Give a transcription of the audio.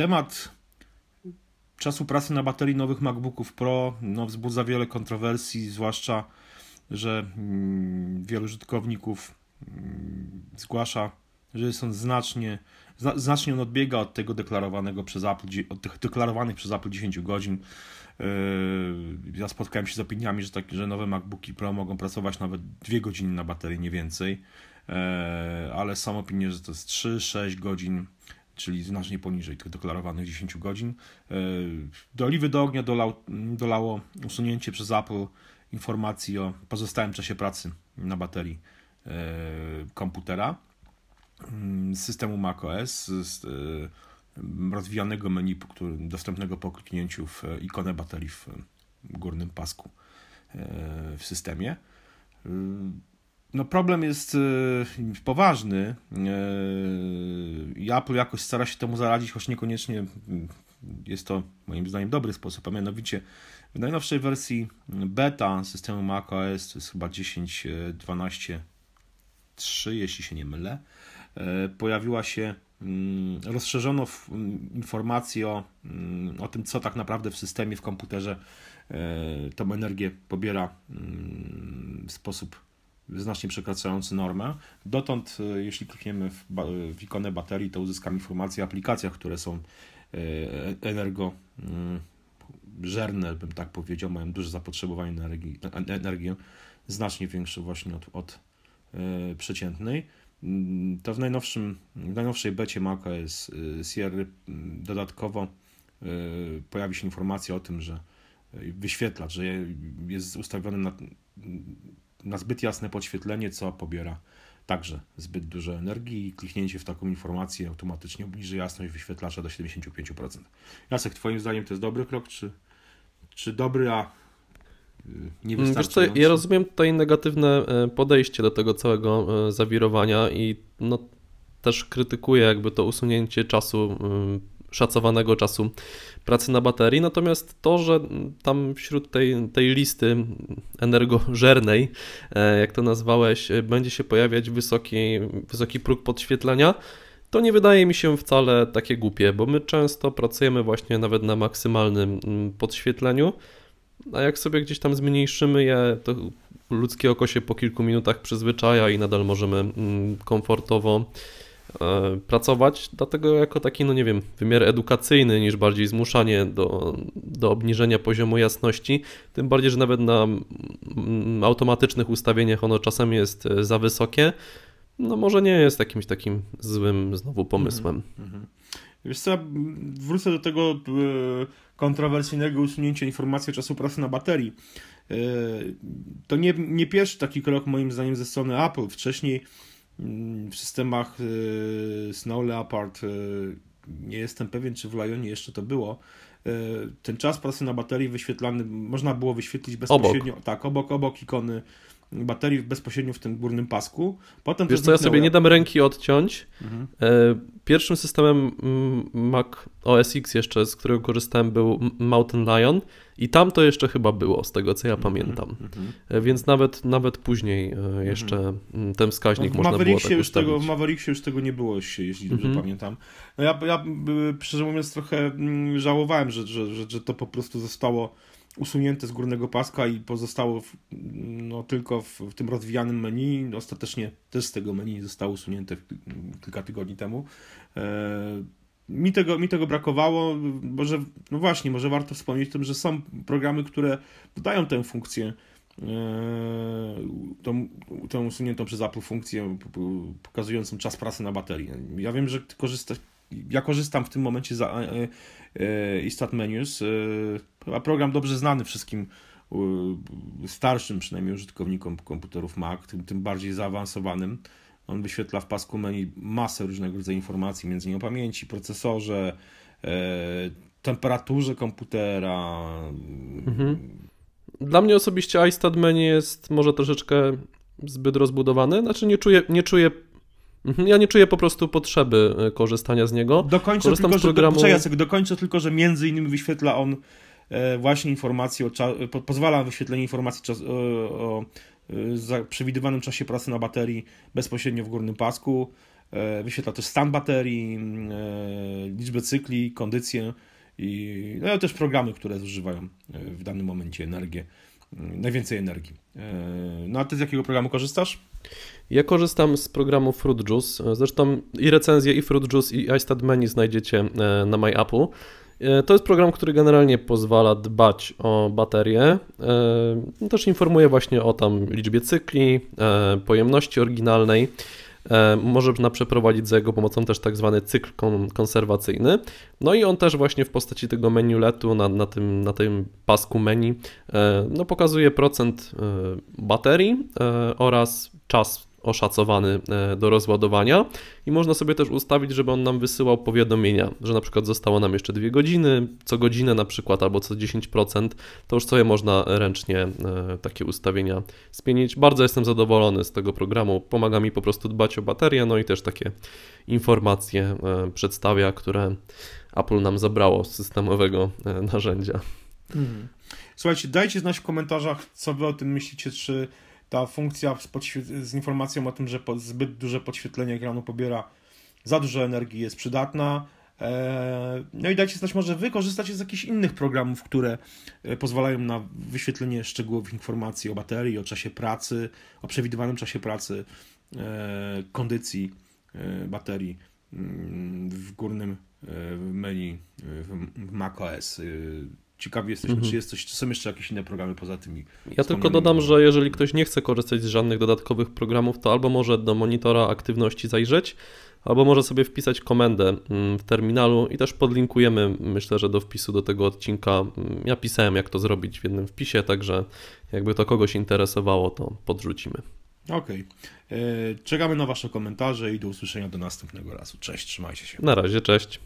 temat czasu pracy na baterii nowych MacBooków Pro no, wzbudza wiele kontrowersji, zwłaszcza, że mm, wielu użytkowników mm, zgłasza, że on znacznie, znacznie on odbiega od tego deklarowanego przez Apple, od tych deklarowanych przez Apple 10 godzin. Yy, ja spotkałem się z opiniami, że, tak, że nowe MacBooki Pro mogą pracować nawet 2 godziny na baterii, nie więcej, yy, ale są opinie, że to jest 3-6 godzin czyli znacznie poniżej tych deklarowanych 10 godzin. E, do oliwy do ognia dolał, dolało usunięcie przez Apple informacji o pozostałym czasie pracy na baterii e, komputera mm, systemu macOS, z e, rozwijanego menu dostępnego po kliknięciu w ikonę baterii w górnym pasku w systemie. No problem jest y, poważny. Y, Apple jakoś stara się temu zaradzić, choć niekoniecznie mm, jest to moim zdaniem dobry sposób, a mianowicie w najnowszej wersji beta systemu macOS, to jest chyba 10.12.3, jeśli się nie mylę, y, pojawiła się mm, rozszerzono mm, informacje o, o tym, co tak naprawdę w systemie, w komputerze tą energię pobiera w sposób znacznie przekraczający normę. Dotąd, e, jeśli klikniemy w, w ikonę baterii, to uzyskamy informacje o aplikacjach, które są e, energożerne, mm, bym tak powiedział, mają duże zapotrzebowanie na energię, energię znacznie większe właśnie od, od e, przeciętnej. Mm, to w, najnowszym, w najnowszej becie macOS Sierra mm, dodatkowo pojawi się informacja o tym, że wyświetlacz, że jest ustawiony na na zbyt jasne podświetlenie, co pobiera także zbyt dużo energii i kliknięcie w taką informację automatycznie obniży jasność wyświetlacza do 75%. Jacek, twoim zdaniem to jest dobry krok, czy, czy dobry, a y, niewystarczający? Wiesz co, ja rozumiem tutaj negatywne e, podejście do tego całego e, zawirowania i no, też krytykuję jakby to usunięcie czasu szacowanego czasu pracy na baterii. Natomiast to, że tam wśród tej, tej listy energożernej, e, jak to nazwałeś, e, będzie się pojawiać wysoki, wysoki próg podświetlenia, to nie wydaje mi się wcale takie głupie, bo my często pracujemy właśnie nawet na maksymalnym mm, podświetleniu, a jak sobie gdzieś tam zmniejszymy je, to ludzkie oko się po kilku minutach przyzwyczaja i nadal możemy mm, komfortowo pracować, dlatego jako taki, no nie wiem, wymiar edukacyjny niż bardziej zmuszanie do, do obniżenia poziomu jasności, tym bardziej, że nawet na automatycznych ustawieniach ono czasem jest e, za wysokie, no może nie jest jakimś takim złym znowu pomysłem. Mm -hmm. Wiesz co, wrócę do tego e, kontrowersyjnego usunięcia informacji o czasu pracy na baterii. To nie, nie pierwszy taki krok moim zdaniem ze strony Apple. Wcześniej w systemach y, Snow Leopard y, nie jestem pewien, czy w Lionie jeszcze to było. Y, ten czas pracy na baterii wyświetlany można było wyświetlić bezpośrednio. Obok. Tak, obok, obok ikony baterii bezpośrednio w tym górnym pasku. Potem Wiesz co, ja sobie nie dam ręki odciąć. Mhm. E, pierwszym systemem Mac OS X jeszcze, z którego korzystałem był Mountain Lion i tam to jeszcze chyba było, z tego co ja mhm, pamiętam. Mhm. E, więc nawet, nawet później e, jeszcze mhm. ten wskaźnik no, można było tak już tego, W Mavericksie już tego nie było, jeśli dobrze mhm. pamiętam. No ja, ja szczerze mówiąc trochę mm, żałowałem, że, że, że, że to po prostu zostało usunięte z górnego paska i pozostało w, no, tylko w, w, tym rozwijanym menu. Ostatecznie też z tego menu zostało usunięte kilka tygodni temu. E, mi, tego, mi tego brakowało, może, no właśnie, może warto wspomnieć o tym, że są programy, które dodają tę funkcję, e, tą, tą usuniętą przez Apple funkcję pokazującą czas pracy na baterii. Ja wiem, że korzysta, ja korzystam w tym momencie z Istat Menus, chyba program dobrze znany wszystkim starszym przynajmniej użytkownikom komputerów Mac, tym, tym bardziej zaawansowanym. On wyświetla w pasku menu masę różnego rodzaju informacji, między innymi o pamięci, procesorze, e, temperaturze komputera. Mhm. Dla mnie osobiście iStat menu jest może troszeczkę zbyt rozbudowane. Znaczy nie czuję, nie czuję ja nie czuję po prostu potrzeby e, korzystania z niego. Dokończę Korzystam tylko, z programu... że, Jacek, dokończę tylko, że między innymi wyświetla on e, właśnie informacje, o po, pozwala wyświetlenie informacji czas, o, o przewidywanym czasie pracy na baterii bezpośrednio w górnym pasku. Wyświetla też stan baterii, liczbę cykli, kondycję i no, też programy, które zużywają w danym momencie energię, najwięcej energii. No a ty z jakiego programu korzystasz? Ja korzystam z programu Fruit Juice. Zresztą i recenzję i Fruit Juice i iStat Menu znajdziecie na MyAppu. E, to jest program, który generalnie pozwala dbać o baterię. E, też informuje właśnie o tam liczbie cykli, e, pojemności oryginalnej. Można przeprowadzić za jego pomocą też tak zwany cykl konserwacyjny. No i on też właśnie w postaci tego menu letu na, na, tym, na tym pasku menu no pokazuje procent baterii oraz czas oszacowany e, do rozładowania i można sobie też ustawić, żeby on nam wysyłał powiadomienia, że na przykład zostało nam jeszcze dwie godziny, co godzinę na przykład albo co 10%, to już sobie można ręcznie e, takie ustawienia zmienić. Bardzo jestem zadowolony z tego programu, pomaga mi po prostu dbać o baterię, no i też takie informacje e, przedstawia, które Apple nam zabrało z systemowego narzędzia. Mhm. Słuchajcie, dajcie znać w komentarzach, co wy o tym myślicie, czy ta funkcja z, z, informacją o tym, że zbyt duże podświetlenie ekranu pobiera za dużo energii jest przydatna. E, no i dajcie znać, może wy korzystacie z jakichś innych programów, które e, pozwalają na wyświetlenie szczegółowych informacji o baterii, o czasie pracy, o przewidywanym czasie pracy, e, kondycji baterii mm, w górnym menu w macOS. Ciekawi jesteśmy, mhm. czy, jest coś, czy są jeszcze jakieś inne programy poza tymi. Ja tylko dodam, że jeżeli ktoś nie chce korzystać z żadnych dodatkowych programów, to albo może do monitora aktywności zajrzeć, albo może sobie wpisać komendę mm, w terminalu i też podlinkujemy, myślę, że do wpisu do tego odcinka. Mm, ja pisałem, jak to zrobić w jednym wpisie, także jakby to kogoś interesowało, to podrzucimy. Okej. Okay. E, czekamy na Wasze komentarze i do usłyszenia do następnego razu. Cześć, trzymajcie się. Na razie, cześć.